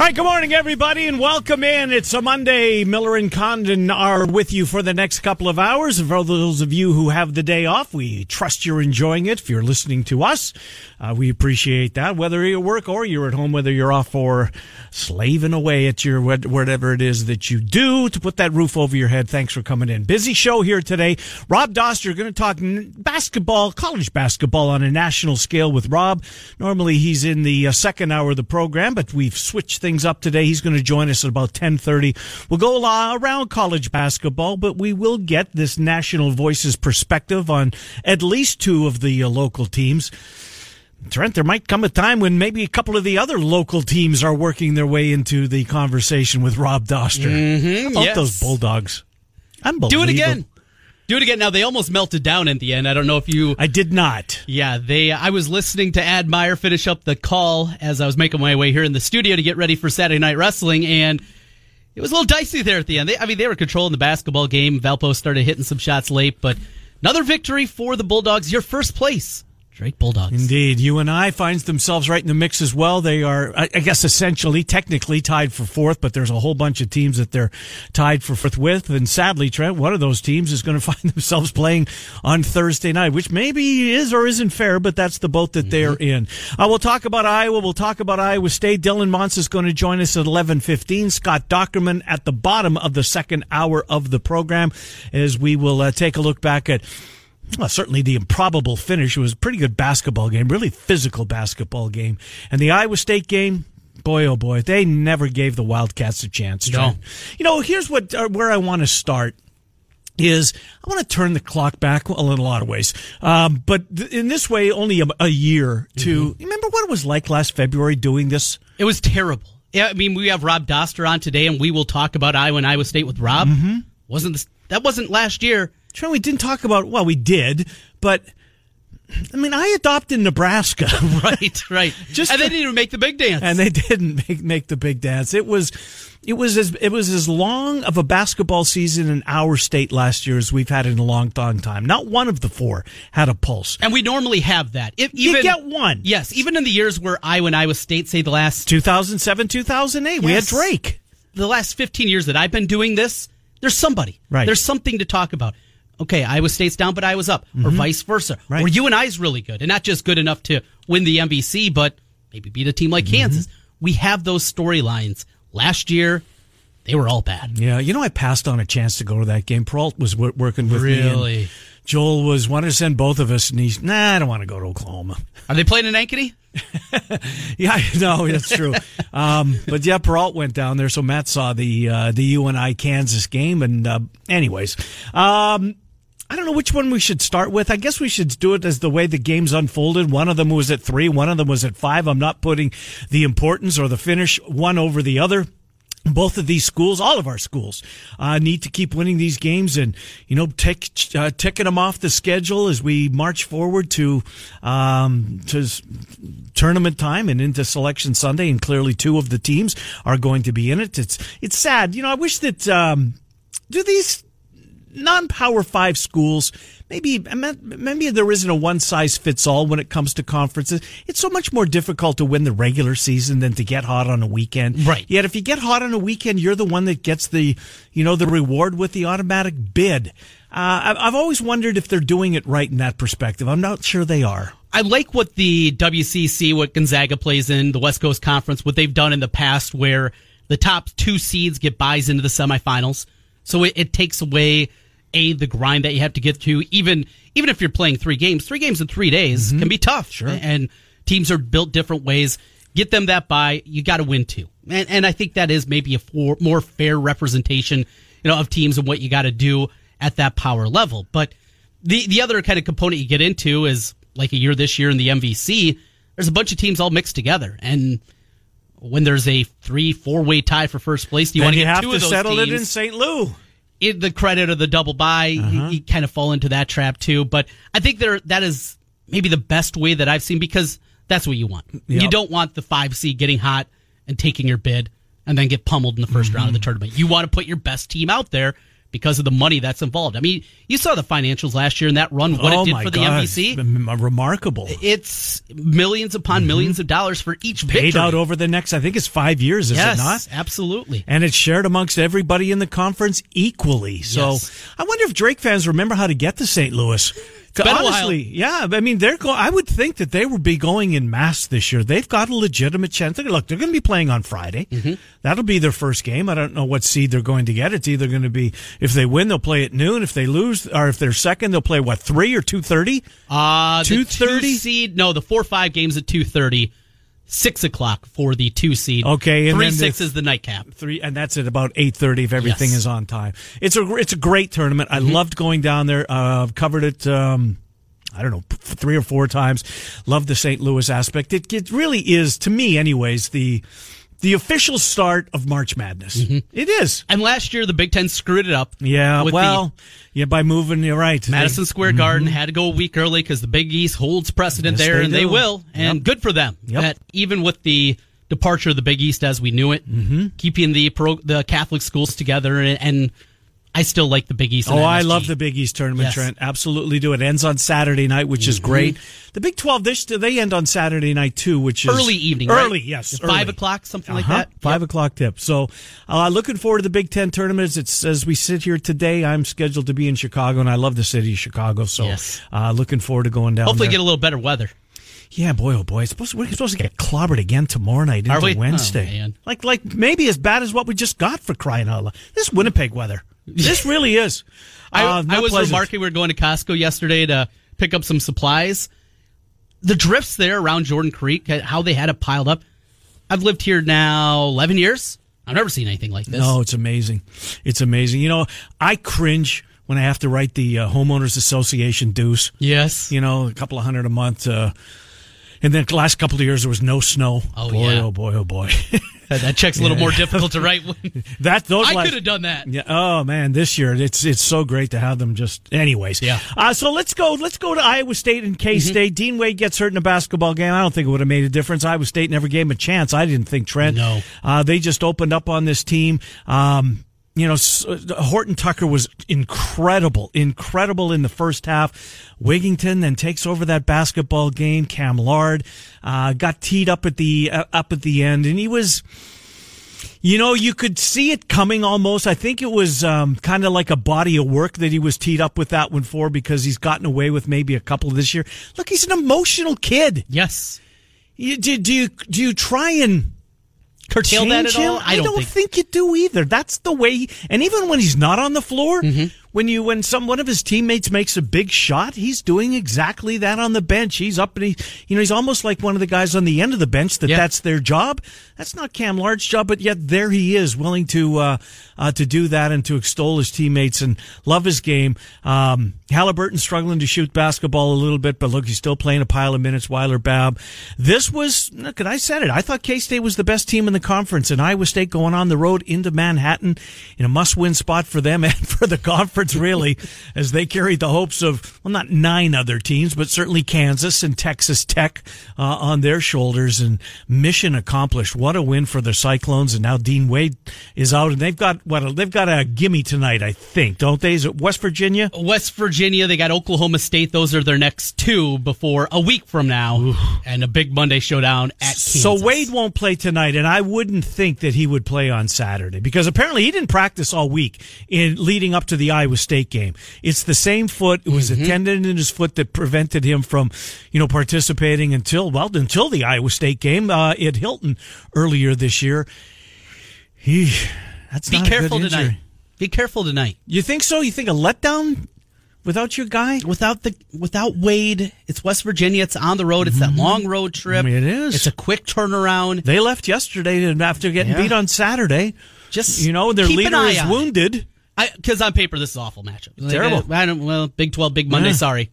All right, good morning, everybody, and welcome in. It's a Monday. Miller and Condon are with you for the next couple of hours. And for those of you who have the day off, we trust you're enjoying it. If you're listening to us, uh, we appreciate that. Whether you're at work or you're at home, whether you're off or slaving away at your whatever it is that you do to put that roof over your head. Thanks for coming in. Busy show here today. Rob Doster going to talk basketball, college basketball on a national scale with Rob. Normally he's in the uh, second hour of the program, but we've switched things things up today. He's going to join us at about 1030. We'll go around college basketball, but we will get this National Voices perspective on at least two of the uh, local teams. Trent, there might come a time when maybe a couple of the other local teams are working their way into the conversation with Rob Doster. Mm-hmm, about yes. those Bulldogs? Do it again. Do it again. Now they almost melted down at the end. I don't know if you. I did not. Yeah, they. I was listening to Admire finish up the call as I was making my way here in the studio to get ready for Saturday Night Wrestling, and it was a little dicey there at the end. They, I mean, they were controlling the basketball game. Valpo started hitting some shots late, but another victory for the Bulldogs. Your first place Drake Bulldogs. Indeed. UNI finds themselves right in the mix as well. They are, I guess, essentially, technically tied for fourth, but there's a whole bunch of teams that they're tied for fourth with. And sadly, Trent, one of those teams is going to find themselves playing on Thursday night, which maybe is or isn't fair, but that's the boat that mm-hmm. they're in. Uh, we'll talk about Iowa. We'll talk about Iowa State. Dylan Montz is going to join us at 11.15. Scott Dochterman at the bottom of the second hour of the program as we will uh, take a look back at well, certainly the improbable finish. It was a pretty good basketball game, really physical basketball game. And the Iowa State game, boy, oh boy, they never gave the Wildcats a chance. No. You know, here's what uh, where I want to start is I want to turn the clock back well, in a lot of ways, um, but th- in this way, only a, a year to mm-hmm. remember what it was like last February doing this. It was terrible. Yeah, I mean, we have Rob Doster on today, and we will talk about Iowa and Iowa State with Rob. Mm-hmm. Wasn't this, that wasn't last year? Sure, we didn't talk about. Well, we did, but I mean, I adopted Nebraska. right, right. Just and they didn't even make the big dance. And they didn't make, make the big dance. It was, it was as it was as long of a basketball season in our state last year as we've had in a long, long time. Not one of the four had a pulse, and we normally have that. If, even, you get one, yes. Even in the years where Iowa and Iowa State say the last 2007, 2008, yes. we had Drake. The last 15 years that I've been doing this, there's somebody. Right. There's something to talk about okay, Iowa State's down, but Iowa's up, mm-hmm. or vice versa. Right. Or is really good, and not just good enough to win the MVC, but maybe beat a team like mm-hmm. Kansas. We have those storylines. Last year, they were all bad. Yeah, you know, I passed on a chance to go to that game. Perrault was w- working with really? me. Really? Joel was wanted to send both of us, and he's nah, I don't want to go to Oklahoma. Are they playing in Ankeny? yeah, no, that's true. um, but yeah, Perrault went down there, so Matt saw the uh, the UNI Kansas game, and uh, anyways, um, I don't know which one we should start with. I guess we should do it as the way the games unfolded. One of them was at three, one of them was at five. I'm not putting the importance or the finish one over the other both of these schools, all of our schools, uh, need to keep winning these games and, you know, tick, uh, ticking them off the schedule as we march forward to, um, to tournament time and into selection Sunday. And clearly two of the teams are going to be in it. It's, it's sad. You know, I wish that, um, do these, non-power five schools maybe maybe there isn't a one size fits all when it comes to conferences. It's so much more difficult to win the regular season than to get hot on a weekend. Right. Yet if you get hot on a weekend you're the one that gets the you know the reward with the automatic bid. Uh, I've always wondered if they're doing it right in that perspective. I'm not sure they are. I like what the WCC, what Gonzaga plays in the West Coast Conference, what they've done in the past, where the top two seeds get byes into the semifinals. So it, it takes away a the grind that you have to get to. Even even if you're playing three games, three games in three days mm-hmm. can be tough. Sure, and teams are built different ways. Get them that by you got to win two, and, and I think that is maybe a for, more fair representation, you know, of teams and what you got to do at that power level. But the the other kind of component you get into is like a year this year in the MVC. There's a bunch of teams all mixed together, and when there's a three four way tie for first place, do you want to get two to of those settle teams. it in St. Lou it, the credit of the double bye, uh-huh. kind of fall into that trap too. But I think there that is maybe the best way that I've seen because that's what you want. Yep. You don't want the five C getting hot and taking your bid. and then get pummeled in the 1st round of the Mm-hmm. tournament. You want to put your best team out there because of the money that's involved. I mean, you saw the financials last year and that run, what oh it did for the God. MVC. M- m- Remarkable. It's millions upon mm-hmm. millions of dollars for each victory. Paid out over the next, I think it's five years, is yes, it not? absolutely. and it's shared amongst everybody in the conference equally. So Yes. I wonder if Drake fans remember how to get to St. Louis. Been a while. Honestly, yeah. I mean, they're going. I would think that they would be going in mass this year. They've got a legitimate chance. Look, they're going to be playing on Friday. Mm-hmm. That'll be their first game. I don't know what seed they're going to get. It's either going to be if they win, they'll play at noon. If they lose, or if they're second, they'll play what three or two thirty. Uh, 2:30? seed, no, the four five games at two thirty. Six o'clock for the two seed. Okay, three then the- six is the nightcap. three, and that's at about eight thirty if everything Yes. is on time. It's a it's a great tournament. I loved going down there. Uh, I've covered it. Um, I don't know, three or four times. Love the St. Louis aspect. It, it really is, to me, anyways, the the official start of March Madness. It is. And last year the Big Ten screwed it up. Yeah. Well, yeah. By moving, you're right. the Madison Square Garden had to go a week early because the Big East holds precedent Yes, there, they and they will. And Yep. good for them. Yep. That even with the departure of the Big East as we knew it, Mm-hmm. keeping the pro, the Catholic schools together, and, and I still like the Big East. Oh, I love the Big East tournament, Yes. Trent. Absolutely do. It ends on Saturday night, which is great. The Big Twelve, this they end on Saturday night too, which is early evening, Early, right? yes, five o'clock, something like Uh-huh. that. Five o'clock tip. So, uh, looking forward to the Big Ten tournaments. It's as we sit here today. I'm scheduled to be in Chicago, and I love the city of Chicago. So, Yes. uh, looking forward to going down. Hopefully, there. get a little better weather. yeah, boy, oh boy, supposed to, we're supposed to get clobbered again tomorrow night into we? Wednesday. Oh, man. like, like maybe as bad as what we just got for crying out loud. This Winnipeg weather. This really is. I, Uh, I was pleasant. remarking we were going to Costco yesterday to pick up some supplies. The drifts there around Jordan Creek, how they had it piled up. I've lived here now 11 years. I've never seen anything like this. No, it's amazing. It's amazing. You know, I cringe when I have to write the uh, homeowners association dues. Yes. You know, a couple of hundred a month. Uh, and then the last couple of years there was no snow. Oh, boy, yeah. oh boy, oh boy. That, check's a little more difficult to write. that those I last- could have done that. Yeah. Oh man, this year it's it's so great to have them. Just anyways. Yeah. Mm-hmm. Uh, so let's go. Let's go to Iowa State and K State. Dean Wade gets hurt in a basketball game. I don't think it would have made a difference. Iowa State never gave him a chance. I didn't think Trent. No. Uh, they just opened up on this team. Um, you know, Horton Tucker was incredible, incredible in the first half. Wigginton then takes over that basketball game. Cam Lard uh, got teed up at the uh, up at the end, and he was. You know, you could see it coming almost. I think it was um, kind of like a body of work that he was teed up with that one for because he's gotten away with maybe a couple this year. Look, he's an emotional kid. Yes. You, do, do you do you try and Curtail that change at all? him? I don't, think. you do either. That's the way. He, and even when he's not on the floor, Mm-hmm. When you when some one of his teammates makes a big shot, he's doing exactly that on the bench. He's up and he, you know, he's almost like one of the guys on the end of the bench that Yeah. that's their job. That's not Cam Lard's job, but yet there he is, willing to uh, uh, to do that and to extol his teammates and love his game. Um, Halliburton struggling to shoot basketball a little bit, but look, he's still playing a pile of minutes. Weiler Babb. This was, look, and I said it. I thought K State was the best team in the conference, and Iowa State going on the road into Manhattan in a must-win spot for them and for the conference, really, as they carried the hopes of well, not nine other teams, but certainly Kansas and Texas Tech uh, on their shoulders, and mission accomplished. What a win for the Cyclones, and now Dean Wade is out, and they've got what they've got a gimme tonight, I think, don't they? Is it West Virginia? West Virginia, they got Oklahoma State. Those are their next two before a week from now, and a big Monday showdown at Kansas. So Wade won't play tonight, and I wouldn't think that he would play on Saturday because apparently he didn't practice all week in leading up to the Iowa State game. It's the same foot; it was a tendon in his foot that prevented him from, you know, participating until well until the Iowa State game uh, at Hilton earlier this year. He, that's Be not a good careful tonight. Be careful tonight. You think so? You think a letdown without your guy? Without the without Wade, it's West Virginia. It's on the road. It's that long road trip. I mean, it is. It's a quick turnaround. They left yesterday after getting Yeah. beat on Saturday. Just you know, their leader is wounded. Because on paper, this is an awful matchup. Like, Terrible. I don't, well, Big Twelve, Big Monday. Yeah. Sorry.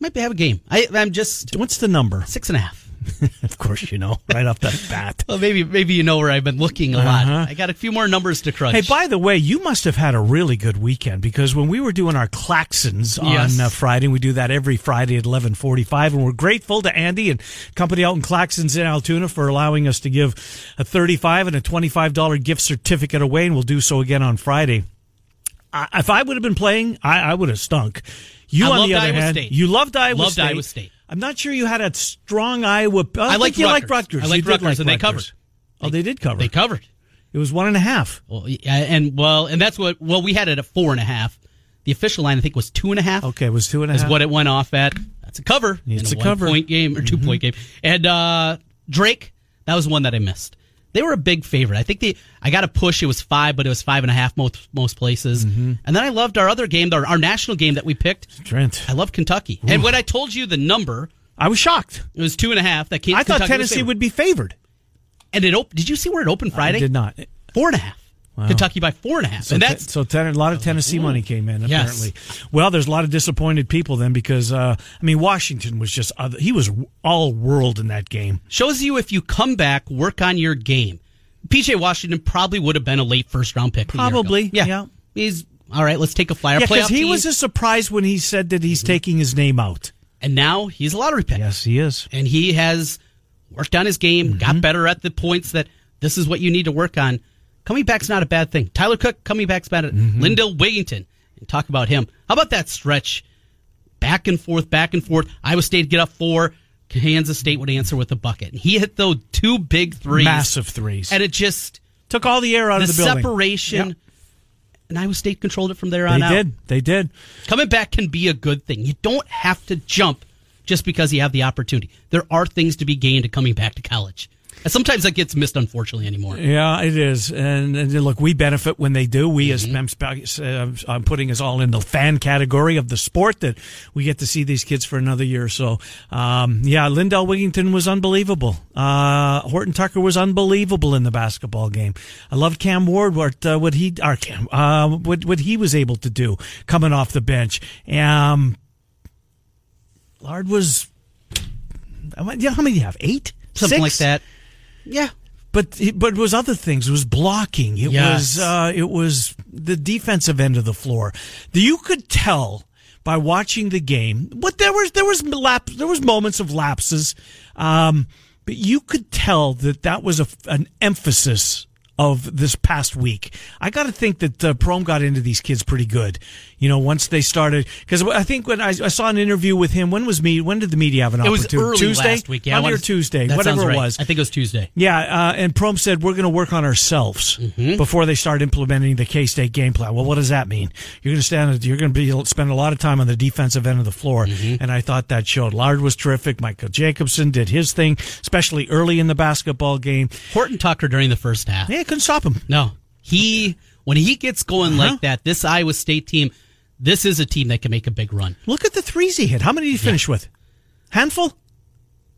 Might be have a game. I, I'm just What's the number? six and a half. of course, you know right off the bat. Well, maybe maybe you know where I've been looking a lot. Uh-huh. I got a few more numbers to crunch. Hey, by the way, you must have had a really good weekend because when we were doing our Claxons on Yes. uh, Friday, we do that every Friday at eleven forty-five, and we're grateful to Andy and company out in Claxons in Altoona for allowing us to give a thirty-five and a twenty-five dollar gift certificate away, and we'll do so again on Friday. I, if I would have been playing, I, I would have stunk. You, I on loved the other Iowa hand, State. you loved Iowa Loved State. Iowa State. I'm not sure you had a strong Iowa. I, I think liked you liked Rutgers. Rutgers. I liked You Rutgers, like and they covered. Oh, they did cover. they covered. it was one and a half. Well, and well, and that's what. Well, we had it at four and a half. The official line, I think, was two and a half. Okay, it was two and a half. is what it went off at. That's a cover. It's in a cover. Mm-hmm. Point game or 2 point game. And uh, Drake, that was one that I missed. They were a big favorite. I think they. I got a push. It was five, but it was five and a half most most places. Mm-hmm. And then I loved our other game, our, our national game that we picked. Trent. I love Kentucky. And when I told you the number, I was shocked. it was two and a half. That came. I thought Kentucky was Tennessee would be favored. And it. Op- did you see where it opened Friday? I did not. Four and a half. Kentucky by four and a half. So, and that's so ten, a lot of Tennessee money came in. Yes. Apparently, well, there's a lot of disappointed people then because uh, I mean Washington was just other, he was all world in that game. shows you if you come back, work on your game. PJ Washington probably would have been a late first round pick. a year ago. Probably, yeah. yeah. He's all right. Let's take a flyer. Yeah, because he team. was a surprise when he said that he's taking his name out. and now he's a lottery pick. Yes, he is. and he has worked on his game, Mm-hmm. got better at the points that this is what you need to work on. Coming back's not a bad thing. Tyler Cook coming back's bad. Mm-hmm. Lindell Wigginton, and talk about him. How about that stretch? Back and forth, back and forth. Iowa State get up four. Kansas State would answer with a bucket. And he hit those two big threes, Massive threes. and it just Took all the air out the, of the building. separation. Yep. And Iowa State controlled it from there on They out. They did. They did. Coming back can be a good thing. You don't have to jump just because you have the opportunity. There are things to be gained in coming back to college. And sometimes that gets missed, unfortunately, anymore. Yeah, it is. And, and look, we benefit when they do. We, Mm-hmm. as MEMS, uh, I'm putting us all in the fan category of the sport that we get to see these kids for another year or so. Um, yeah, Lindell Wigginton was unbelievable. Uh, Horton Tucker was unbelievable in the basketball game. I loved Cam Ward, what, uh, what he, or Cam, uh, what, what he was able to do coming off the bench. Um, Lard was, yeah, how many do you have? Eight? Something like that. Yeah. But but it was other things. It was blocking. It Yes. was uh, it was the defensive end of the floor. You could tell by watching the game. What there was there was lap there was moments of lapses, um, but you could tell that that was a, an emphasis of this past week. I got to think that uh, Prohm got into these kids pretty good. You know, once they started, because I think when I, I saw an interview with him, when was me? When did the media have an It was opportunity? early Tuesday, last week. Yeah, Monday or Tuesday, whatever sounds it was. I think it was Tuesday. Yeah, uh, and Prohm said we're going to work on ourselves Mm-hmm. before they start implementing the K State game plan. Well, what does that mean? You're going to stand. You're going to be spend a lot of time on the defensive end of the floor, Mm-hmm. and I thought that showed. Lard was terrific. Michael Jacobson did his thing, especially early in the basketball game. Horton Tucker during the first half. Yeah, couldn't stop him. No. He, when he gets going Uh-huh. like that, this Iowa State team, this is a team that can make a big run. Look at the threes he hit. How many did he finish with? Handful.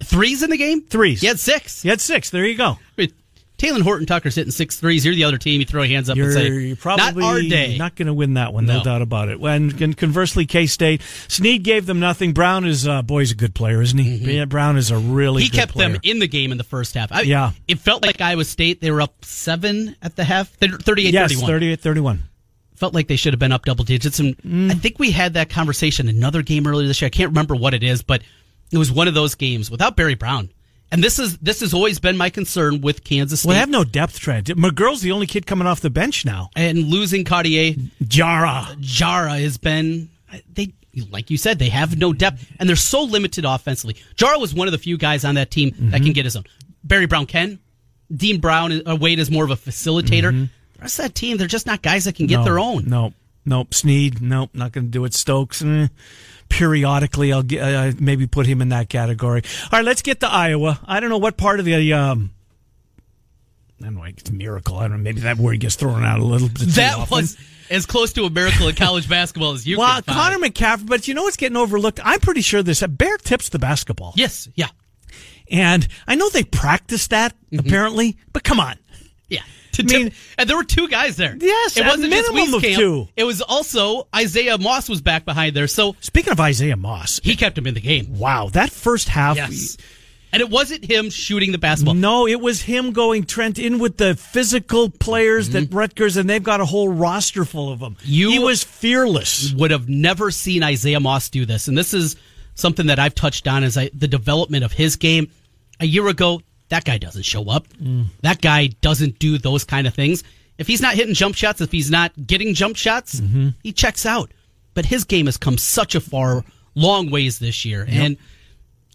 Threes in the game? Threes. He had six. He had six. There you go. I mean, Talen Horton Tucker's hitting six threes. You're the other team. You throw your hands up You're, and say, you're probably not our day. not going to win that one, no. No. doubt about it. And, and conversely, K State, Sneed gave them nothing. Brown is, uh, boy, he's a good player, isn't he? Yeah, Brown is a really Mm-hmm. he kept player. them in the game in the first half. I, Yeah. It felt like Iowa State, they were up seven at the half, 38 yes, 31. 38 31. Felt like they should have been up double digits. And Mm. I think we had that conversation another game earlier this year. I can't remember what it is, but it was one of those games without Barry Brown. And this is this has always been my concern with Kansas State. Well, they have no depth, Trent. McGuirl's the only kid coming off the bench now. and losing Cartier, Diarra. Diarra has been they like you said they have no depth and they're so limited offensively. Diarra was one of the few guys on that team that can get his own. Barry Brown can. Dean Brown uh, Wade is more of a facilitator. The rest of that team, they're just not guys that can get no, their own. No, nope. Sneed, nope, not going to do it. Stokes, eh. Periodically, I'll get, uh, maybe put him in that category. All right, let's get to Iowa. I don't know what part of the. Um, I don't know. It's a miracle. I don't know. Maybe that word gets thrown out a little bit. too That often. was as close to a miracle in college basketball as you Well. Connor McCaffery, but you know what's getting overlooked? I'm pretty sure this Baer tips the basketball. Yes, yeah, And I know they practice that, apparently, but come on. Yeah. To I mean- and there were two guys there. Yes, it wasn't just minimum of Wieskamp. two. It was also Isaiah Moss was back behind there, so Speaking of Isaiah Moss, he kept him in the game. wow, that first half. Yes. And it wasn't him shooting the basketball. No, it was him going Trent in with the physical players that mm-hmm. Rutgers, and they've got a whole roster full of them. You- he was fearless. would have never seen Isaiah Moss do this. And this is something that I've touched on is I, the development of his game. A year ago, that guy doesn't show up. Mm. That guy doesn't do those kind of things. If he's not hitting jump shots, if he's not getting jump shots, mm-hmm. he checks out. But his game has come such a far, long ways this year. And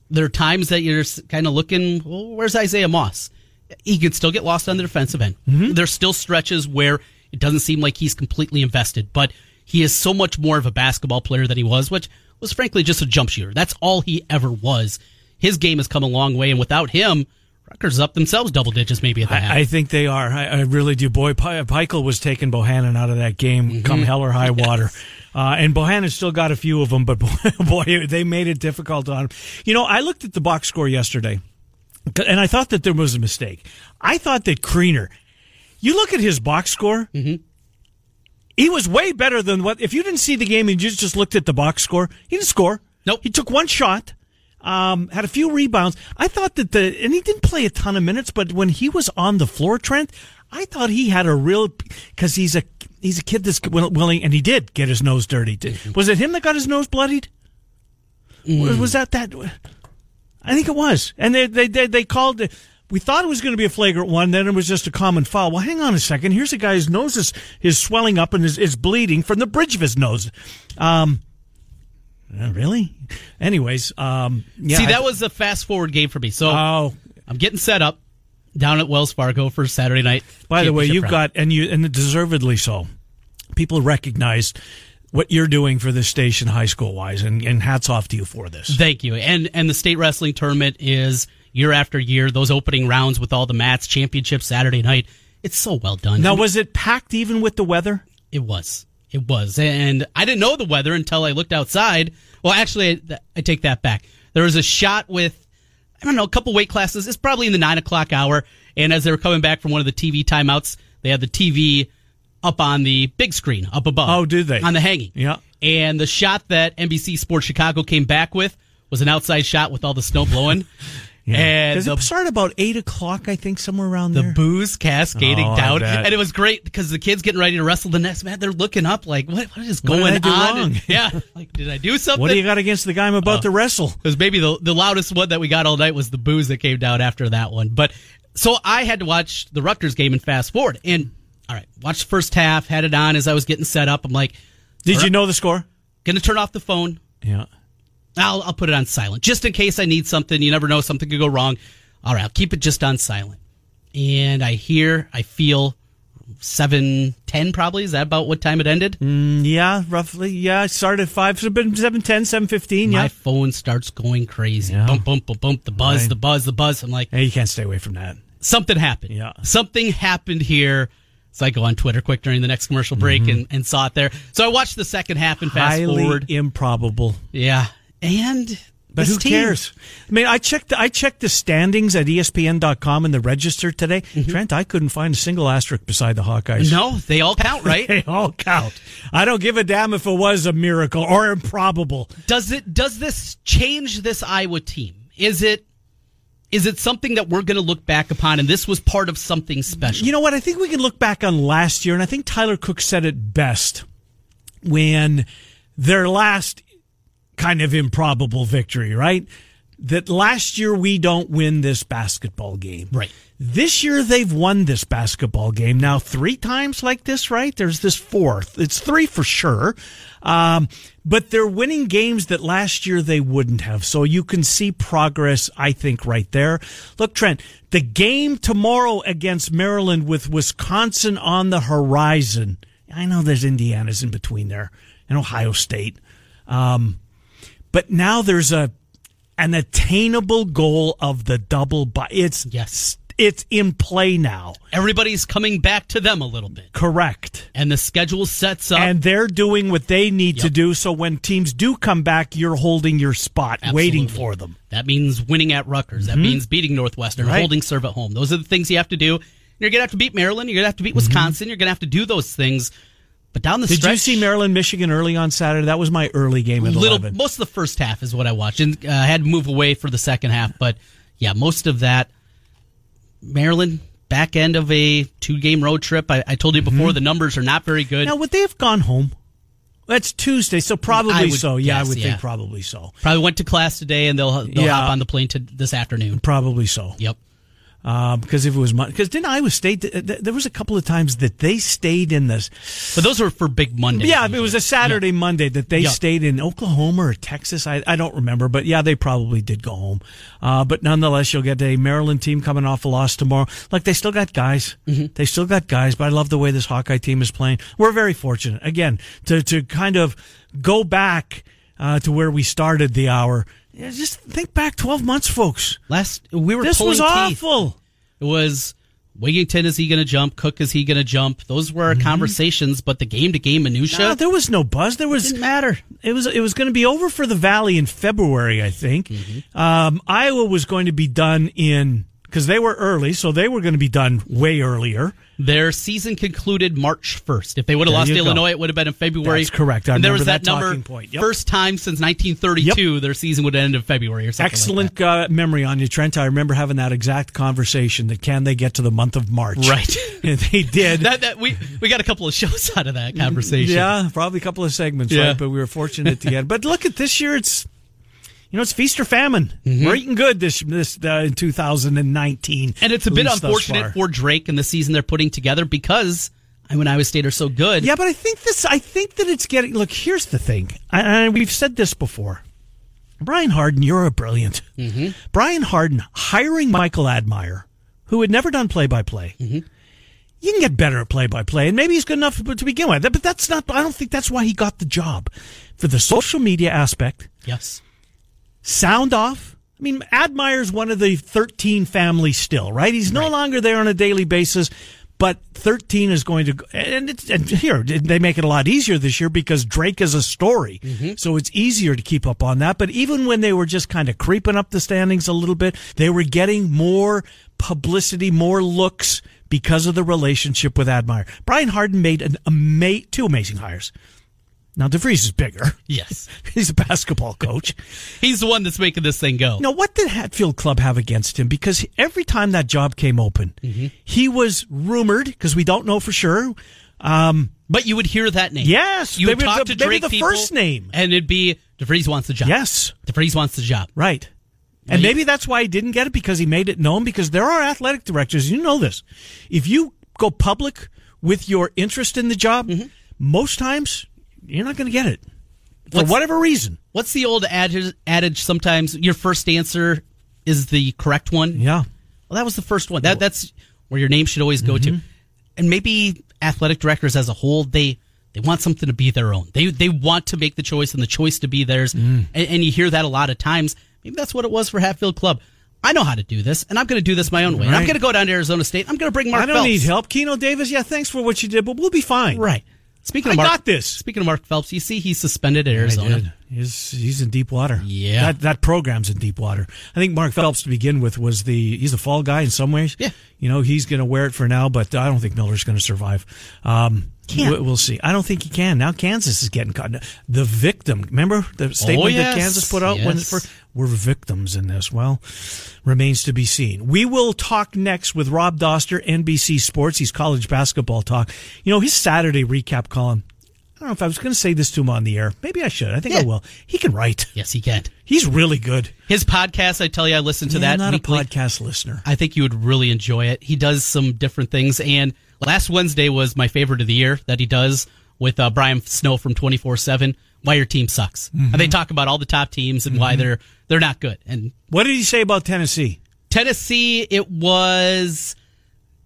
there are times that you're kind of looking, well, where's Isaiah Moss? He could still get lost on the defensive end. Mm-hmm. There's still stretches where it doesn't seem like he's completely invested, but he is so much more of a basketball player than he was, which was frankly just a jump shooter. That's all he ever was. His game has come a long way, and without him, Rutgers up themselves double digits maybe at the half. I, I think they are. I, I really do. Boy, Pikiell was taking Bohannon out of that game Mm-hmm. come hell or high water. Uh, and Bohannon still got a few of them, but boy, boy, they made it difficult on him. You know, I looked at the box score yesterday, and I thought that there was a mistake. I thought that Kriener, you look at his box score, he was way better than what, if you didn't see the game and you just looked at the box score, he didn't score. Nope. He took one shot. Um, had a few rebounds. I thought that the, and he didn't play a ton of minutes, but when he was on the floor, Trent, I thought he had a real, cause he's a, he's a kid that's willing, and he did get his nose dirty. Was it him that got his nose bloodied? Was, was that that? I think it was. And they, they, they, they called it, we thought it was going to be a flagrant one, then it was just a common foul. Well, hang on a second. Here's a guy whose nose is, is swelling up and is, is bleeding from the bridge of his nose. Um, uh, really? Anyways, um, yeah. See, I- that was a fast forward game for me. So Oh, I'm getting set up down at Wells Fargo for Saturday night. by the way, you've round. got, and you, and deservedly so. People recognize what you're doing for this station, high school wise, and, and hats off to you for this. Thank you. And and the state wrestling tournament is year after year. Those opening rounds with all the mats, championship Saturday night. It's so well done. Now, was it packed even with the weather? it was. It was. And I didn't know the weather until I looked outside. Well, actually, I, I take that back. There was a shot with, I don't know, a couple weight classes. It's probably in the nine o'clock hour. And as they were coming back from one of the TV timeouts, they had the TV up on the big screen up above. Oh, did they? On the hanging. Yeah. And the shot that NBC Sports Chicago came back with was an outside shot with all the snow blowing. The, it started about eight o'clock, I think, somewhere around the there. The boos cascading Oh, down. And it was great because the kids getting ready to wrestle the next man, they're looking up like, what, what is What going do on? wrong? And- yeah. Like, did I do something? what do you got against the guy I'm Uh, about to wrestle? Because maybe the, the loudest one that we got all night was the boos that came down after that one. But so I had to watch the Rutgers game and fast forward. And all right, watch the first half, had it on as I was getting set up. I'm like, Did you know the score? gonna turn off the phone. Yeah. I'll, I'll put it on silent just in case I need something. You never know, something could go wrong. All right, I'll keep it just on silent. And I hear, I feel seven ten probably. Is that about what time it ended? Yeah, roughly. Yeah, it started at 5. So it's been 7, 10, 7, 15. My Yeah. phone starts going crazy. Yeah. Bump, bump, bump, bump. The buzz, Right. the buzz, the buzz. I'm like, Hey, you can't stay away from that. something happened. Yeah. Something happened here. So I go on Twitter quick during the next commercial break and, and saw it there. So I watched the second half and fast Mm-hmm. Highly forward. improbable. Yeah. And But who team- cares? I mean, I checked. I checked the standings at ESPN.com and the register today. Trent, I couldn't find a single asterisk beside the Hawkeyes. Mm-hmm. No, they all count, right? They all count. I don't give a damn if it was a miracle or improbable. does it does this change this Iowa team? Is it is it something that we're going to look back upon and this was part of something special? You know what? I think we can look back on last year, and I think Tyler Cook said it best when their last kind of improbable victory, right? That last year we don't win this basketball game. Right. This year they've won this basketball game now three times like this, right? There's this fourth. It's three for sure. Um, but they're winning games that last year they wouldn't have. So you can see progress, I think, right there. Look, Trent, the game tomorrow against Maryland with Wisconsin on the horizon. I know there's Indiana's in between there and Ohio State. Um, but now there's a an attainable goal of the double bye it's Yes. it's in play now Everybody's coming back to them a little bit. correct And the schedule sets up and they're doing what they need to do so when teams do come back you're holding your spot waiting for them That means winning at Rutgers. That mm-hmm. means beating Northwestern, Right. holding serve at home. Those are the things you have to do. You're going to have to beat Maryland. You're going to have to beat mm-hmm. Wisconsin. You're going to have to do those things. But down the street. did stretch, you see maryland michigan early on saturday that was my early game at little 11 most of the first half is what I watched, and uh, I had to move away for the second half. But yeah, most of that Maryland back end of a two game road trip. I, I told you before Mm-hmm. the numbers are not very good. Now, would they have gone home? That's Tuesday, so probably so. Yeah, I would yeah. think probably so. Probably went to class today and they'll they'll Yeah. hop on the plane to this afternoon. Probably so. Yep. Uh, because if it was because didn't Iowa State? th- th- There was a couple of times that they stayed in this. But those were for big Monday. Yeah, it was a Saturday, Monday that they Yeah. stayed in Oklahoma or Texas. I, I don't remember, but yeah, they probably did go home. Uh, but nonetheless, you'll get a Maryland team coming off a loss tomorrow. Like they still got guys. Mm-hmm. They still got guys, but I love the way this Hawkeye team is playing. We're very fortunate again to to kind of go back uh, to where we started the hour. Yeah, just think back twelve months, folks. Last we were This was teeth. awful. It was Wigginton is he going to jump? Cook is he going to jump? Those were our conversations, but the game to game minutia No, there was no buzz. There was didn't matter. It was it was going to be over for the Valley in February, I think. Mm-hmm. Um, Iowa was going to be done in because they were early, so they were going to be done way earlier. Their season concluded March 1st. If they would have lost you to go. Illinois, it would have been in February. That's correct. I and there was that, that number. talking point. Yep. First time since 1932, their season would end in February or something. like Excellent uh, memory on you, Trent. I remember having that exact conversation. That can they get to the month of March? right. and they did. that, that we we got a couple of shows out of that conversation. Yeah, probably a couple of segments, Yeah. right? But we were fortunate to get. But look at this year; it's you know it's feast or famine. Mm-hmm. We're eating good this this uh, in 2019, And it's a bit unfortunate for Drake and the season they're putting together because I mean Iowa State are so good. Yeah, but I think this. I think that it's getting. Look, here's the thing. I, I, we've said this before. Brian Hardin, you're a brilliant. Mm-hmm. Brian Hardin hiring Michael Admire, who had never done play by play. You can get better at play by play, and maybe he's good enough to begin with. But that's not. I don't think that's why he got the job. For the social media aspect, Yes. Sound off. I mean, Admire's one of the 13 family still, right? He's no Right. longer there on a daily basis, but 13 is going to, and, it's, and here, they make it a lot easier this year because Drake is a story. Mm-hmm. So it's easier to keep up on that. But even when they were just kind of creeping up the standings a little bit, they were getting more publicity, more looks because of the relationship with Admire. Brian Hardin made an ama- two amazing hires. Now, DeVries is bigger. Yes. He's a basketball coach. He's the one that's making this thing go. Now, what did Hatfield Clubb have against him? Because every time that job came open, he was rumored, because we don't know for sure. Um, But you would hear that name. Yes, You would talk the- to maybe Drake the people, first name. And it'd be DeVries wants the job. yes, DeVries wants the job. right. And Right. maybe that's why he didn't get it because he made it known. Because there are athletic directors, you know this. If you go public with your interest in the job, most times you're not going to get it for What's- whatever reason. What's the old adage, adage sometimes your first answer is the correct one? Yeah. Well, that was the first one. That that's where your name should always go to. Mm-hmm. And maybe athletic directors as a whole, they they want something to be their own. They they want to make the choice and the choice to be theirs. Mm. And, and you hear that a lot of times. Maybe that's what it was for Hatfield Clubb. I know how to do this, and I'm going to do this my own way. And I'm going to go down to Arizona State. I'm going to bring Mark I don't Phelps. need help. Keno Davis, yeah, thanks for what you did, but we'll be fine. Right. Speaking I of Mark, got this. Speaking of Mark Phelps, you see he's suspended at Arizona. He's he's in deep water. Yeah. that that program's in deep water. I think Mark Phelps to begin with was the he's a fall guy in some ways. Yeah. you know he's going to wear it for now, but I don't think Miller's going to survive. Um, Can't. we- We'll see. I don't think he can. Now Kansas is getting caught. The victim. Remember the statement Oh, yes. that Kansas put out when Yes. for we're victims in this. Well, remains to be seen. We will talk next with Rob Doster, NBC Sports. He's college basketball talk. You know his Saturday recap column. I don't know if I was going to say this to him on the air. Maybe I should. I think I will. He can write. Yes, he can. He's really good. His podcast, I tell you, I listen to Yeah, that not weekly. a podcast listener. I think you would really enjoy it. He does some different things, and last Wednesday was my favorite of the year that he does with uh, Brian Snow from twenty four seven. Why your team sucks, Mm-hmm. and they talk about all the top teams and why they're they're not good. And What did he say about Tennessee? Tennessee, it was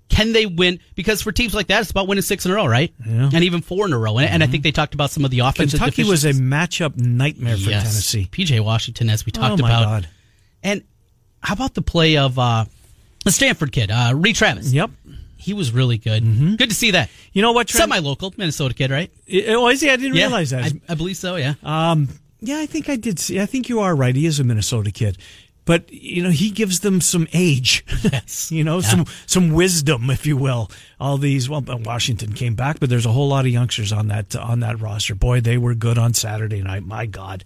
can they win? Because for teams like that, it's about winning six in a row, right? Yeah. Mm-hmm. And even four in a row. And, and I think they talked about some of the offensive. Kentucky was a matchup nightmare for Yes. Tennessee. PJ Washington, as we talked about. oh my about. God. And how about the play of uh, the Stanford kid, uh, Reid Travis? Yep. He was really good. Good to see that. You know what? Trent? Semi-local Minnesota kid, right? Oh, is he? I didn't realize that. I, I believe so. Yeah. Um, yeah, I think I did see. I think you are right. He is a Minnesota kid, but you know he gives them some age. Yes. you know Yeah. some some wisdom, if you will. All these. Well, Washington came back, but there's a whole lot of youngsters on that on that roster. Boy, they were good on Saturday night. My God.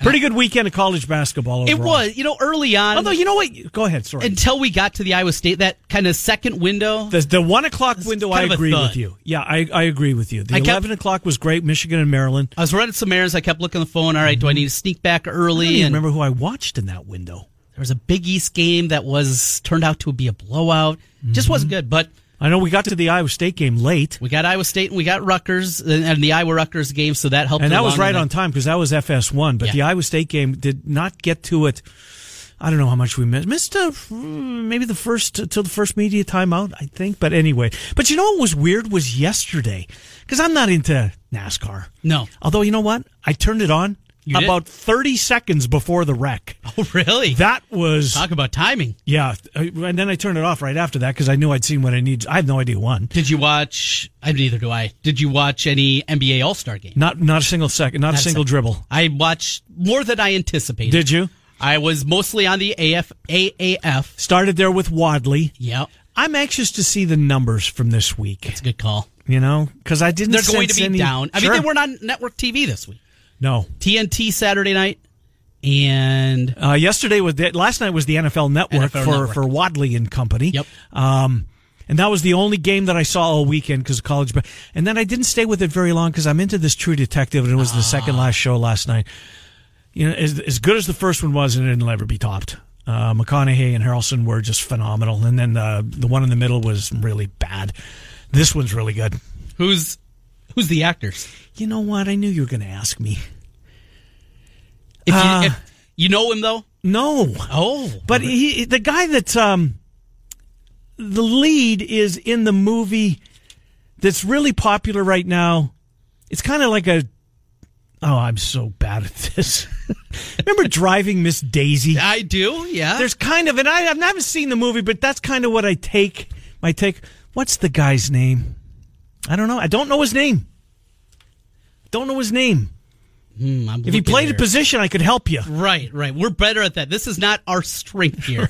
Pretty good weekend of college basketball. It was, you know, early on. Although you know what, go ahead. Sorry. until we got to the Iowa State, that kind of second window. The, the one o'clock window, I kind of a agree with you. Yeah, I, I agree with you. The I kept- eleven o'clock was great. Michigan and Maryland. I was running some errands. I kept looking at the phone. All right, do I need to sneak back early? And remember who I watched in that window. there was a Big East game that was turned out to be a blowout. Just wasn't Mm-hmm. good. But I know we got to the Iowa State game late, we got Iowa State and we got Rutgers and the Iowa Rutgers game, so that helped. and that was right on time because that was FS1. But Yeah. the Iowa State game did not get to it. I don't know how much we missed. Missed uh, maybe the first till the first media timeout, I think. But anyway, but you know what was weird was yesterday because I'm not into NASCAR. No. Although you know what, I turned it on You did? about 30 seconds before the wreck. Oh, really? That was Talk about timing. yeah, and then I turned it off right after that because I knew I'd seen what I need. I have no idea when. Did you watch? I neither do I. Did you watch any NBA All Star game? Not not a single second, not, a Not a single dribble. I watched more than I anticipated. Did you? I was mostly on the AF AAF. Started there with Wadley. Yep, I'm anxious to see the numbers from this week. it's a good call. You know, because I didn't. They're going to be any- down. I Sure. mean, they weren't on network TV this week. No. TNT Saturday night, and Uh, yesterday was the, last night was the NFL Network NFL for Network. for Wadley and company. Yep. Um, and that was the only game that I saw all weekend because of college. But and then I didn't stay with it very long because I'm into this True Detective, and it was the second last show last night. You know, as, as good as the first one was, and it'll never be topped. Uh, McConaughey and Harrelson were just phenomenal, and then uh, the one in the middle was really bad. This one's really good. who's who's the actors? You know what? I knew you were going to ask me. If you, Uh, if you know him though, No, oh, But he, the guy that's um, the lead is in the movie that's really popular right now. It's kind of like a. Oh, I'm so bad at this. Remember driving Miss Daisy? I do. Yeah, There's kind of, and I, I haven't seen the movie, but that's kind of what I take. My take. What's the guy's name? I don't know. I don't know his name. Don't know his name. Hmm, If looking played a position, I could help you. right, right, we're better at that. This is not our strength here.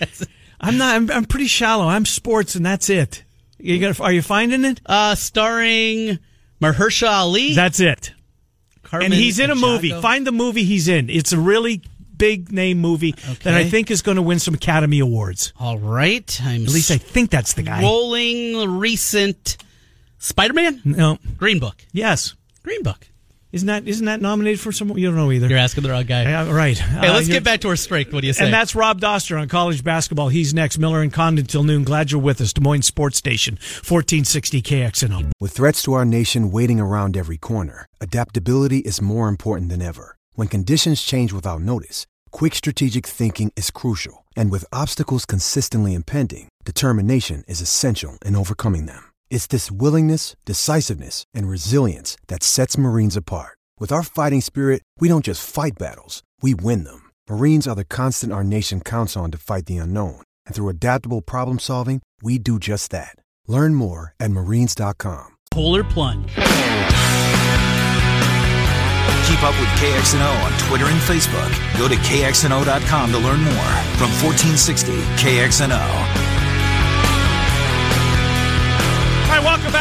I'm not. I'm, I'm pretty shallow. I'm sports, and that's it. You got? Are you finding it? Uh, starring Mahershala Ali. That's it. Carmen and he's in a movie. Find the movie he's in. It's a really big name movie that I think is going to win some Academy Awards. All right, I'm At least I think that's the guy. rolling recent Spider-Man No. Green Book. Yes. Green Book. Isn't that isn't that nominated for some? You don't know either. You're asking the wrong guy. Yeah, right. Hey, Uh, let's you're- get back to our strength. What do you say? And that's Rob Doster on college basketball. He's next. Miller and Condon till noon. Glad you're with us. Des Moines Sports Station, 1460 KXNO. With threats to our nation waiting around every corner, adaptability is more important than ever. When conditions change without notice, quick strategic thinking is crucial. And with obstacles consistently impending, determination is essential in overcoming them. It's this willingness, decisiveness, and resilience that sets Marines apart. With our fighting spirit, we don't just fight battles, we win them. Marines are the constant our nation counts on to fight the unknown. And through adaptable problem solving, we do just that. Learn more at marines.com. Polar Plunge. Keep up with KXNO on Twitter and Facebook. Go to KXNO.com to learn more. From 1460 KXNO.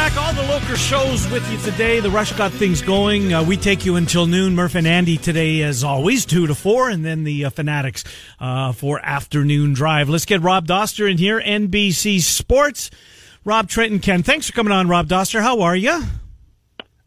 Back. All the local shows with you today. The Rush got things going. Uh, we take you until noon. Murph and Andy today, as always, 2 to 4, and then the uh, Fanatics uh, for afternoon drive. Let's get Rob Doster in here, NBC Sports. Rob Trenton Ken. Thanks for coming on, Rob Doster. How are you?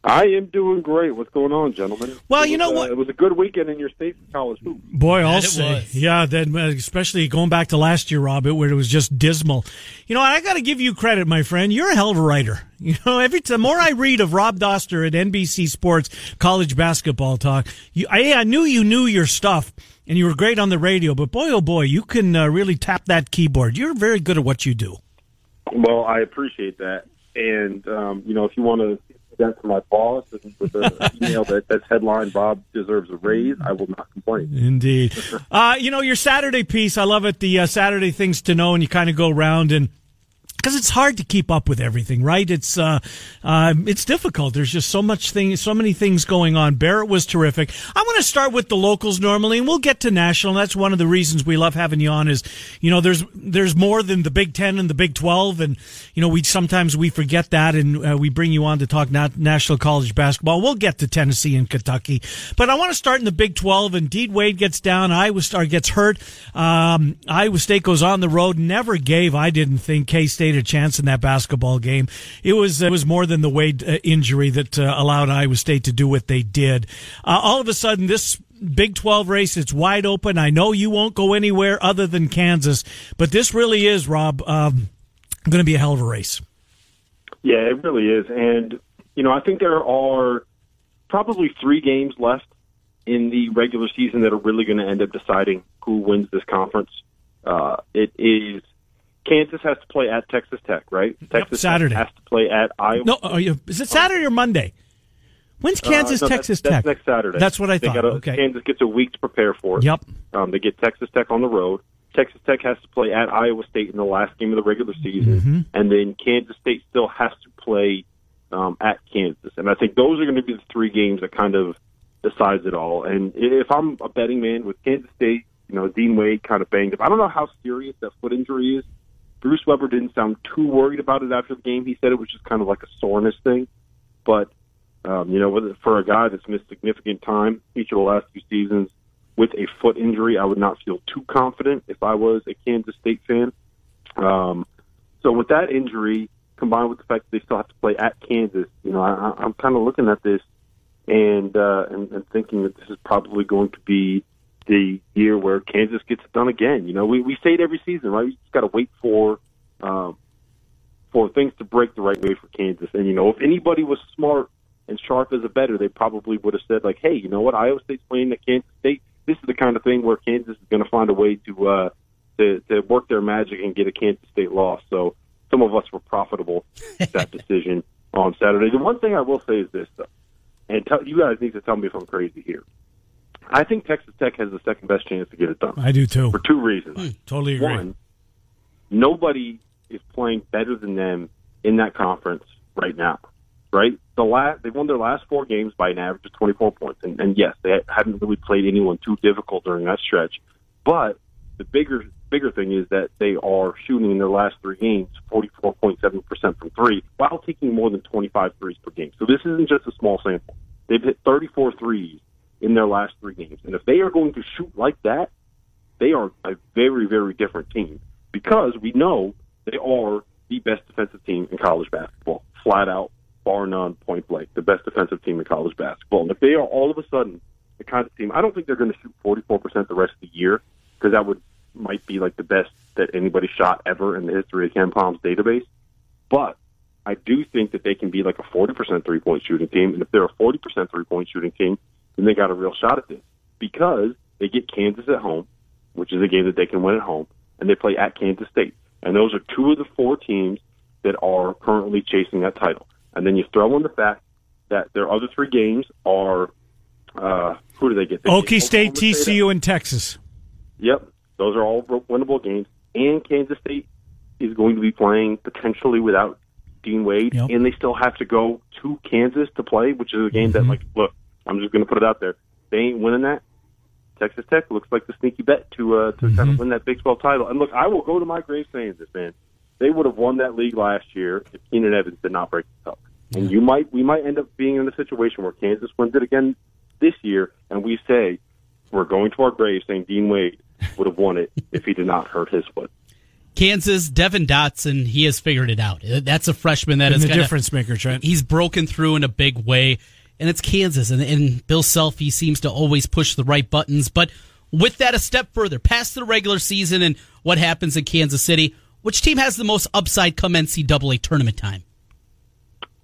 I am doing great. What's going on, gentlemen? Well, It you know uh, what? It was a good weekend in your state for college hoops. Boy, I'll it say, yeah. Then, uh, especially going back to last year, Robert, where it was just dismal. You know, I got to give you credit, my friend. You're a hell of a writer. You know, every the more I read of Rob Doster at NBC Sports College Basketball Talk, you, I, I knew you knew your stuff, and you were great on the radio. But boy, oh boy, you can uh, really tap that keyboard. You're very good at what you do. Well, I appreciate that. And, um, you know, if you want to send to my boss with an email that, that's headline Bob deserves a raise, I will not complain. Indeed. Uh, you know, your Saturday piece, I love it. The uh, Saturday things to know, and you kind of go around and because it's hard to keep up with everything, right? It's uh, uh, it's difficult. There's just so much thing, so many things going on. Barrett was terrific. I want to start with the locals normally, and we'll get to national. That's one of the reasons we love having you on. Is you know, there's there's more than the Big Ten and the Big Twelve, and you know, we sometimes we forget that, and uh, we bring you on to talk not national college basketball. We'll get to Tennessee and Kentucky, but I want to start in the Big Twelve. And Dean Wade gets down, Iowa Star gets hurt. Um, Iowa State goes on the road. Never gave, I didn't think, K State a chance in that basketball game. It was it was more than the Wade uh, injury that uh, allowed Iowa State to do what they did. Uh, all of a sudden, this Big 12 race, it's wide open. I know you won't go anywhere other than Kansas, but this really is, Rob, um, going to be a hell of a race. Yeah, it really is. And, you know, I think there are probably three games left in the regular season that are really going to end up deciding who wins this conference. Uh, it is Kansas has to play at Texas Tech, right? Texas Saturday Tech has to play at Iowa. No, are you, is it Saturday or Monday? When's Kansas Uh, no, Texas that's, Tech? That's next Saturday. That's what I They thought. gotta- okay. Kansas gets a week to prepare for it. Yep. Um, they get Texas Tech on the road. Texas Tech has to play at Iowa State in the last game of the regular season, Mm-hmm. and then Kansas State still has to play um, at Kansas. And I think those are going to be the three games that kind of decides it all. And if I'm a betting man with Kansas State, you know, Dean Wade kind of banged up. I don't know how serious that foot injury is. Bruce Weber didn't sound too worried about it after the game. He said it was just kind of like a soreness thing, but um, you know, for a guy that's missed significant time each of the last few seasons with a foot injury, I would not feel too confident if I was a Kansas State fan. Um, so with that injury combined with the fact that they still have to play at Kansas, you know, I, I'm kind of looking at this and, uh, and and thinking that this is probably going to be the year where Kansas gets it done again. You know, we we say it every season, right? You just got to wait for um, for things to break the right way for Kansas. And you know, if anybody was smart and sharp as a better, they probably would have said like, "Hey, you know what? Iowa State's playing at Kansas State. This is the kind of thing where Kansas is going to find a way to uh, to to work their magic and get a Kansas State loss." So some of us were profitable with that decision on Saturday. The one thing I will say is this, though, and tell, you guys need to tell me if I'm crazy here. I think Texas Tech has the second best chance to get it done I do too. for two reasons. Hmm, totally agree. One, nobody is playing better than them in that conference right now. Right? The last they've won their last four games by an average of 24 points, and, and yes, they haven't really played anyone too difficult during that stretch. But the bigger bigger thing is that they are shooting in their last three games 44.7 percent from three, while taking more than 25 threes per game. So this isn't just a small sample. They've hit 34 threes in their last three games, and if they are going to shoot like that, they are a very, very different team because we know they are the best defensive team in college basketball, flat out, bar none, point blank, the best defensive team in college basketball. And if they are all of a sudden the kind of team, I don't think they're going to shoot 44% the rest of the year because that would might be like the best that anybody shot ever in the history of KenPom's database. But I do think that they can be like a 40% three point shooting team. And if they're a 40% three point shooting team, then they got a real shot at this because they get Kansas at home, which is a game that they can win at home, and they play at Kansas State. And those are two of the four teams that are currently chasing that title. And then you throw in the fact that their other three games are uh, who do they get? They Okie State, State at TCU, and Texas. Yep, those are all winnable games. And Kansas State is going to be playing potentially without Dean Wade, Yep. and they still have to go to Kansas to play, which is a game that, like, look, I'm just going to put it out there. They ain't winning that. Texas Tech looks like the sneaky bet to uh, to kind of win that Big 12 title. And look, I will go to my grave saying this, man. They would have won that league last year if Keenan Evans did not break the tuck. And you might we might end up being in a situation where Kansas wins it again this year, and we say we're going to our grave saying Dean Wade would have won it if he did not hurt his foot. Kansas, Devon Dotson, he has figured it out. That's a freshman that And is the kinda- difference maker, Trent. He's broken through in a big way, and it's Kansas. And, and Bill Self, he seems to always push the right buttons. But with that, a step further, past the regular season and what happens in Kansas City, which team has the most upside come NCAA tournament time?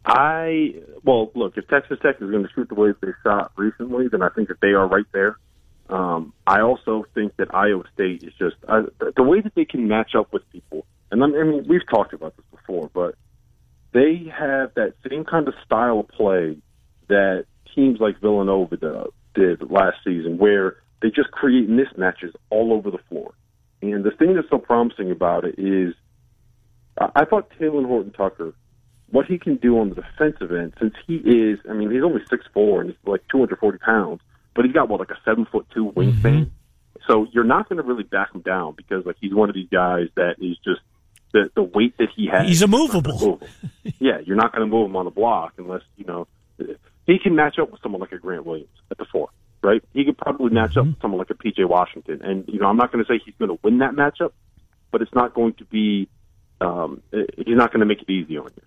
I well, look, if Texas Tech is going to shoot the way they shot recently, then I think that they are right there. Um, I also think that Iowa State is just uh, the- way that they can match up with people. And I mean, we've talked about this before, but they have that same kind of style of play that teams like Villanova did, did last season, where they just create mismatches all over the floor. And the thing that's so promising about it is I, I thought Talen Horton Tucker, what he can do on the defensive end, since he is, I mean, he's only six four and he's like 240 pounds, but he's got what like a seven foot two wingspan. Mm-hmm. So you're not going to really back him down because like he's one of these guys that is just the the weight that he has. He's immovable. yeah, you're not going to move him on the block unless you know he can match up with someone like a Grant Williams at the four, right? He could probably match mm-hmm. up with someone like a PJ Washington, and you know I'm not going to say he's going to win that matchup, but it's not going to be. Um, he's not going to make it easy on you.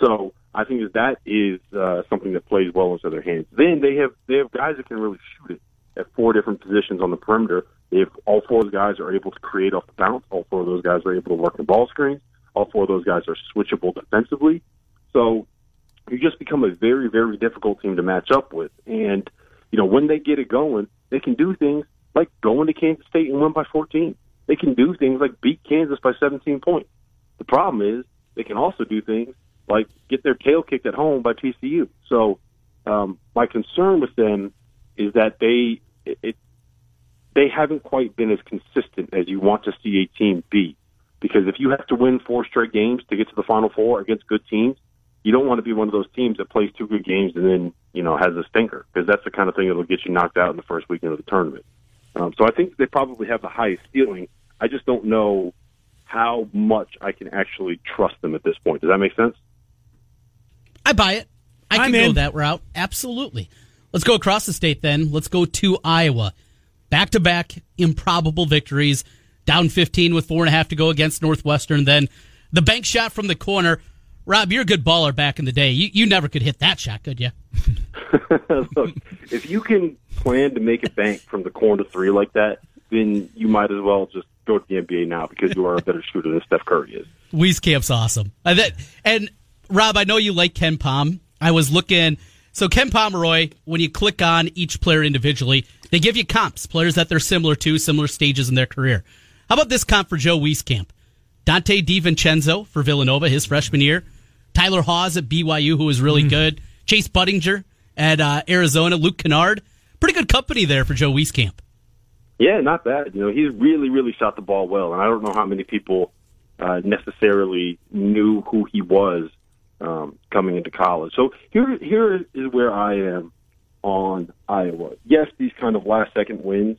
So I think that that is uh, something that plays well into their hands. Then they have they have guys that can really shoot it at four different positions on the perimeter. If all four of those guys are able to create off the bounce, all four of those guys are able to work in ball screens, all four of those guys are switchable defensively. So you just become a very, very difficult team to match up with. And, you know, when they get it going, they can do things like go into Kansas State and win by 14. They can do things like beat Kansas by 17 points. The problem is they can also do things like get their tail kicked at home by TCU. So um, my concern with them is that they it they haven't quite been as consistent as you want to see a team be. Because if you have to win four straight games to get to the Final Four against good teams, you don't want to be one of those teams that plays two good games and then you know has a stinker because that's the kind of thing that'll get you knocked out in the first weekend of the tournament. Um, so I think they probably have the highest ceiling. I just don't know how much I can actually trust them at this point. Does that make sense? I buy it. I can go that route. Absolutely. Let's go across the state then. Let's go to Iowa. Back to back improbable victories. Down 15 with four and a half to go against Northwestern. Then the bank shot from the corner. Rob, you're a good baller back in the day. You, you never could hit that shot, could you? Look, if you can plan to make a bank from the corner three like that, then you might as well just go to the NBA now because you are a better shooter than Steph Curry is. Wieskamp's awesome. And, that, and Rob, I know you like KenPom. I was looking. So Ken Pomeroy, when you click on each player individually, they give you comps, players that they're similar to, similar stages in their career. How about this comp for Joe Wieskamp? Donte DiVincenzo for Villanova, his freshman year. Tyler Haws at BYU, who was really mm. good. Chase Budinger at uh, Arizona. Luke Kennard. Pretty good company there for Joe Wieskamp. Yeah, not bad. You know, he's really, really shot the ball well, and I don't know how many people uh, necessarily knew who he was um, coming into college. So here, here is where I am on Iowa. Yes, these kind of last second wins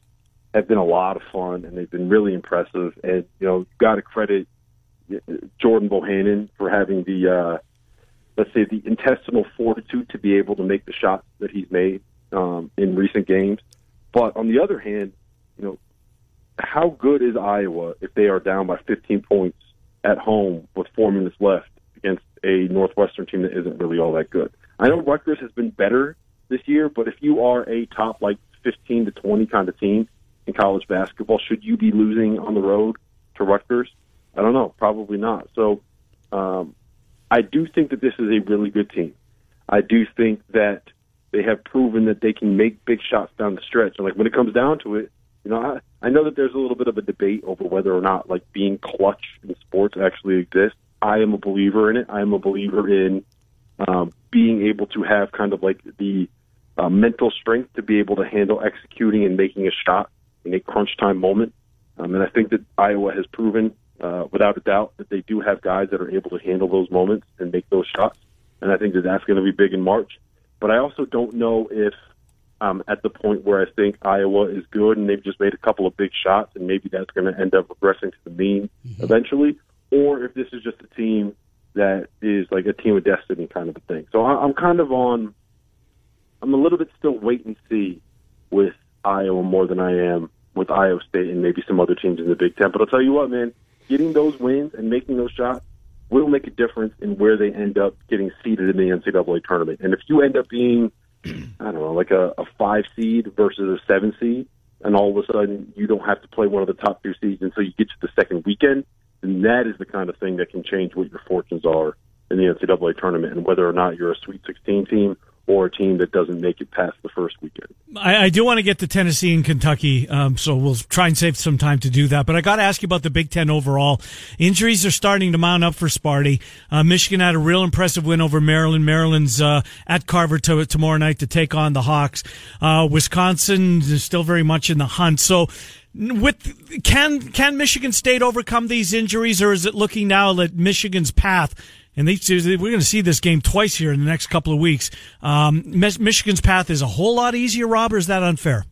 have been a lot of fun and they've been really impressive. And you know, got to credit Jordan Bohannon for having the uh, let's say the intestinal fortitude to be able to make the shots that he's made um, in recent games. But on the other hand, you know, how good is Iowa if they are down by 15 points at home with four minutes left against a Northwestern team that isn't really all that good. I know Rutgers has been better this year, but if you are a top like 15 to 20 kind of team in college basketball, should you be losing on the road to Rutgers? I don't know. Probably not. So um, I do think that this is a really good team. I do think that they have proven that they can make big shots down the stretch. And like when it comes down to it, you know, I, I know that there's a little bit of a debate over whether or not like being clutch in sports actually exists. I am a believer in it. I am a believer in um, being able to have kind of like the uh, mental strength to be able to handle executing and making a shot in a crunch time moment. Um, and I think that Iowa has proven, uh, without a doubt, that they do have guys that are able to handle those moments and make those shots. And I think that that's going to be big in March. But I also don't know if um, at the point where I think Iowa is good and they've just made a couple of big shots and maybe that's going to end up regressing to the mean mm-hmm. eventually, or if this is just a team that is like a team of destiny kind of a thing. So I'm kind of on. I'm a little bit still wait and see with Iowa more than I am with Iowa State and maybe some other teams in the Big Ten. But I'll tell you what, man, getting those wins and making those shots will make a difference in where they end up getting seeded in the NCAA tournament. And if you end up being, I don't know, like a, a five seed versus a seven seed, and all of a sudden you don't have to play one of the top two seeds until you get to the second weekend, then that is the kind of thing that can change what your fortunes are in the NCAA tournament and whether or not you're a Sweet 16 team or a team that doesn't make it past the first weekend. I, I do want to get to Tennessee and Kentucky, um, so we'll try and save some time to do that. But I got to ask you about the Big Ten overall. Injuries are starting to mount up for Sparty. Uh, Michigan had a real impressive win over Maryland. Maryland's uh, at Carver to, tomorrow night to take on the Hawks. Uh, Wisconsin is still very much in the hunt. So with can can Michigan State overcome these injuries, or is it looking now that Michigan's path? And we're going to see this game twice here in the next couple of weeks. Um, Michigan's path is a whole lot easier, Rob, or is that unfair?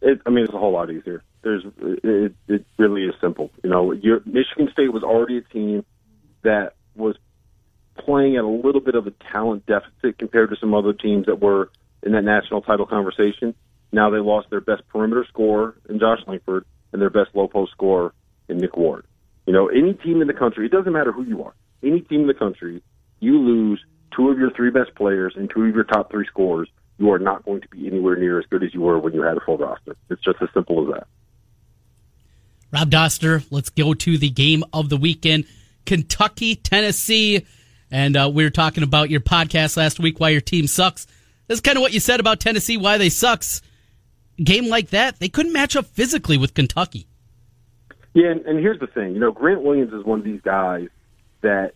It, I mean, it's a whole lot easier. There's, it, it really is simple. You know, your, Michigan State was already a team that was playing at a little bit of a talent deficit compared to some other teams that were in that national title conversation. Now they lost their best perimeter scorer in Josh Langford and their best low post scorer in Nick Ward. You know, any team in the country, it doesn't matter who you are, any team in the country, you lose two of your three best players and two of your top three scorers, you are not going to be anywhere near as good as you were when you had a full roster. It's just as simple as that. Rob Doster, let's go to the game of the weekend Kentucky, Tennessee. And uh, we were talking about your podcast last week, why your team sucks. That's kind of what you said about Tennessee, why they sucks. Game like that, they couldn't match up physically with Kentucky. Yeah, and, and here's the thing. You know, Grant Williams is one of these guys that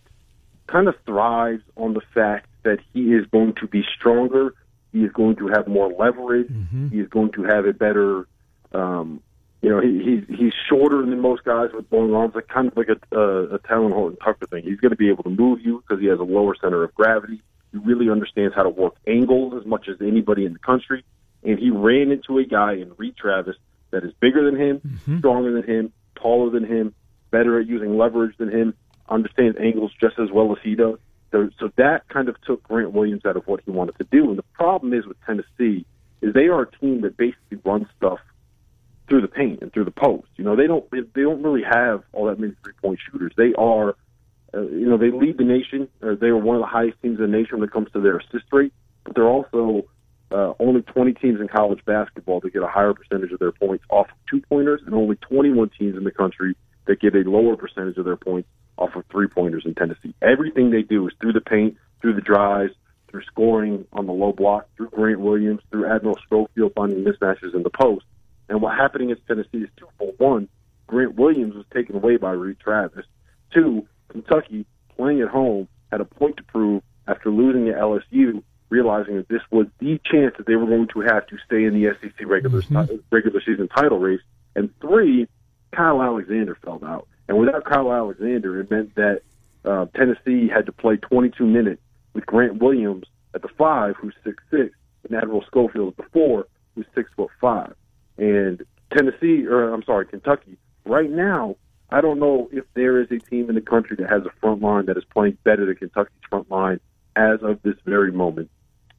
kind of thrives on the fact that he is going to be stronger. He is going to have more leverage. Mm-hmm. He is going to have a better um, you know, he, he's he's shorter than most guys with long arms, like kind of like a a, a Talen Horton Tucker thing. He's going to be able to move you because he has a lower center of gravity. He really understands how to work angles as much as anybody in the country. And he ran into a guy in Reid Travis that is bigger than him, mm-hmm. stronger than him, taller than him, better at using leverage than him, understands angles just as well as he does. So, so that kind of took Grant Williams out of what he wanted to do. And the problem is with Tennessee is they are a team that basically runs stuff through the paint and through the post. You know, they don't they, don't really have all that many three point shooters. They are, uh, you know, they lead the nation. Uh, they are one of the highest teams in the nation when it comes to their assist rate. But they're also uh, only 20 teams in college basketball that get a higher percentage of their points off of two pointers, and only 21 teams in the country that get a lower percentage of their points off of three pointers in Tennessee. Everything they do is through the paint, through the drives, through scoring on the low block, through Grant Williams, through Admiral Schofield finding mismatches in the post. And what happened against Tennessee is twofold. One, Grant Williams was taken away by Reid Travis. Two, Kentucky, playing at home, had a point to prove after losing at LSU, realizing that this was the chance that they were going to have to stay in the SEC regular mm-hmm. regular season title race. And three, Kyle Alexander fell out. And without Kyle Alexander, it meant that uh, Tennessee had to play 22 minutes with Grant Williams at the five, who's six six, and Admiral Schofield at the four, who's six foot five. And Tennessee, or I'm sorry, Kentucky, right now, I don't know if there is a team in the country that has a front line that is playing better than Kentucky's front line as of this very moment.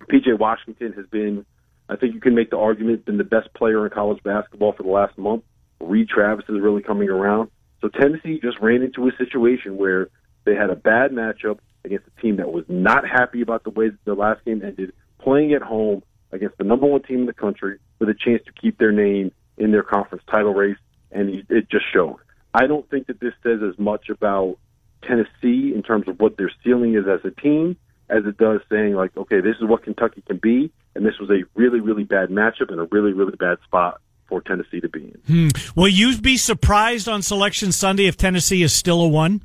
PJ Washington has been, I think you can make the argument, been the best player in college basketball for the last month. Reid Travis is really coming around. So Tennessee just ran into a situation where they had a bad matchup against a team that was not happy about the way the last game ended, playing at home against the number one team in the country with a chance to keep their name in their conference title race, and it just showed. I don't think that this says as much about Tennessee in terms of what their ceiling is as a team as it does saying like, okay, this is what Kentucky can be, and this was a really, really bad matchup and a really, really bad spot for Tennessee to be in. Hmm. Will you be surprised on Selection Sunday if Tennessee is still a one?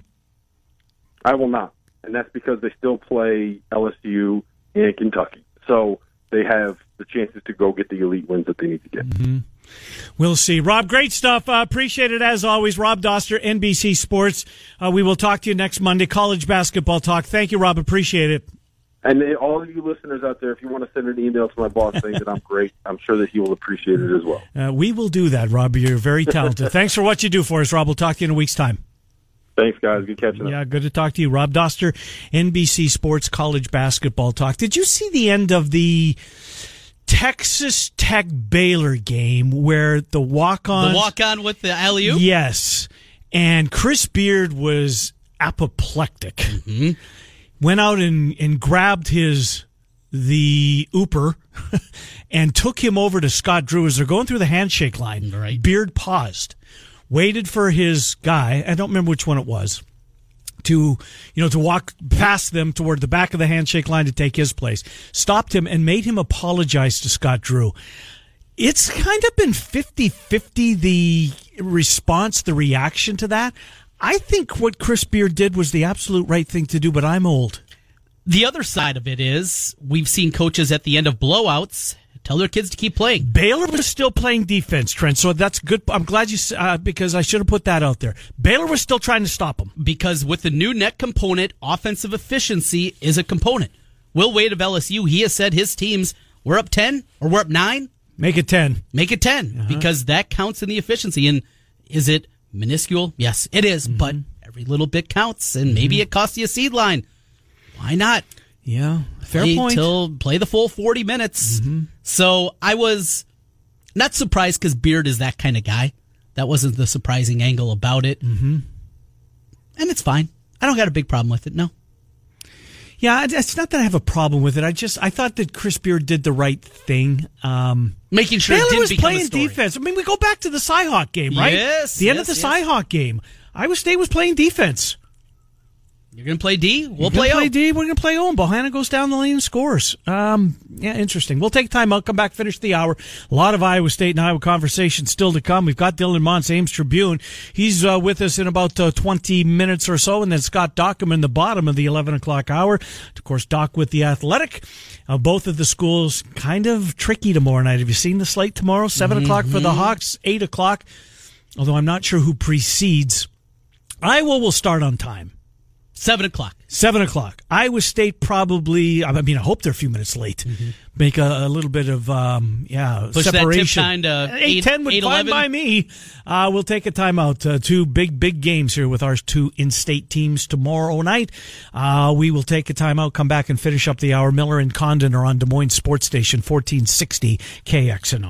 I will not, and that's because they still play LSU and Kentucky. So they have the chances to go get the elite wins that they need to get. Mm-hmm. We'll see. Rob, great stuff. Uh, appreciate it as always. Rob Doster, NBC Sports. Uh, we will talk to you next Monday. College basketball talk. Thank you, Rob. Appreciate it. And all of you listeners out there, if you want to send an email to my boss saying that I'm great, I'm sure that he will appreciate it as well. Uh, we will do that, Rob. You're very talented. Thanks for what you do for us, Rob. We'll talk to you in a week's time. Thanks, guys. Good catching up. Yeah, good to talk to you. Rob Doster, NBC Sports College Basketball Talk. Did you see the end of the Texas Tech Baylor game where the walk on the walk on with the alley? Yes. And Chris Beard was apoplectic. Mm-hmm. Went out and, and grabbed his the ooper and took him over to Scott Drew as they're going through the handshake line. Right. Beard paused waited for his guy. I don't remember which one it was to you know to walk past them toward the back of the handshake line to take his place stopped him and made him apologize to Scott Drew it's kind of been 50-50 the response the reaction to that I think what Chris Beard did was the absolute right thing to do but I'm old the other side of it is we've seen coaches at the end of blowouts Tell their kids to keep playing. Baylor was still playing defense, Trent. So that's good. I'm glad you uh, because I should have put that out there. Baylor was still trying to stop them because with the new net component, offensive efficiency is a component. Will Wade of LSU, he has said his teams we're up ten or we're up nine. Make it ten. Make it 10 uh-huh. because that counts in the efficiency. And is it minuscule? Yes, it is, mm-hmm. But every little bit counts, and maybe mm-hmm. it costs you a seed line. Why not? Yeah, fair play point. Till play the full forty minutes. Mm-hmm. So I was not surprised because Beard is that kind of guy. That wasn't the surprising angle about it, mm-hmm. and it's fine. I don't got a big problem with it. No. Yeah, it's not that I have a problem with it. I just I thought that Chris Beard did the right thing, um, making sure Baylor was playing defense. I mean, we go back to the Cyhawk game, right? Yes, the yes, end of the yes. Cyhawk game. Iowa State was playing defense. You're going to play D. We'll play, play O. D. We're going to play O. And Bohannon goes down the lane and scores. Um, yeah, interesting. We'll take time out, come back, finish the hour. A lot of Iowa State and Iowa conversation still to come. We've got Dylan Montz, Ames Tribune. He's uh, with us in about uh, 20 minutes or so. And then Scott Dochterman in the bottom of the 11 o'clock hour. Of course, Doc with the Athletic. Uh, both of the schools kind of tricky tomorrow night. Have you seen the slate tomorrow? 7 mm-hmm. o'clock for the Hawks, 8 o'clock. Although I'm not sure who precedes. Iowa will start on time. Seven o'clock. Seven o'clock. Iowa State probably. I mean, I hope they're a few minutes late. Mm-hmm. Make a, a, little bit of um, yeah Push separation. That tip time to eight ten would eight, fine 11. by me. Uh, we'll take a timeout. Uh, two big big games here with our two in-state teams tomorrow night. Uh, we will take a timeout. Come back and finish up the hour. Miller and Condon are on Des Moines Sports Station fourteen sixty KXNO.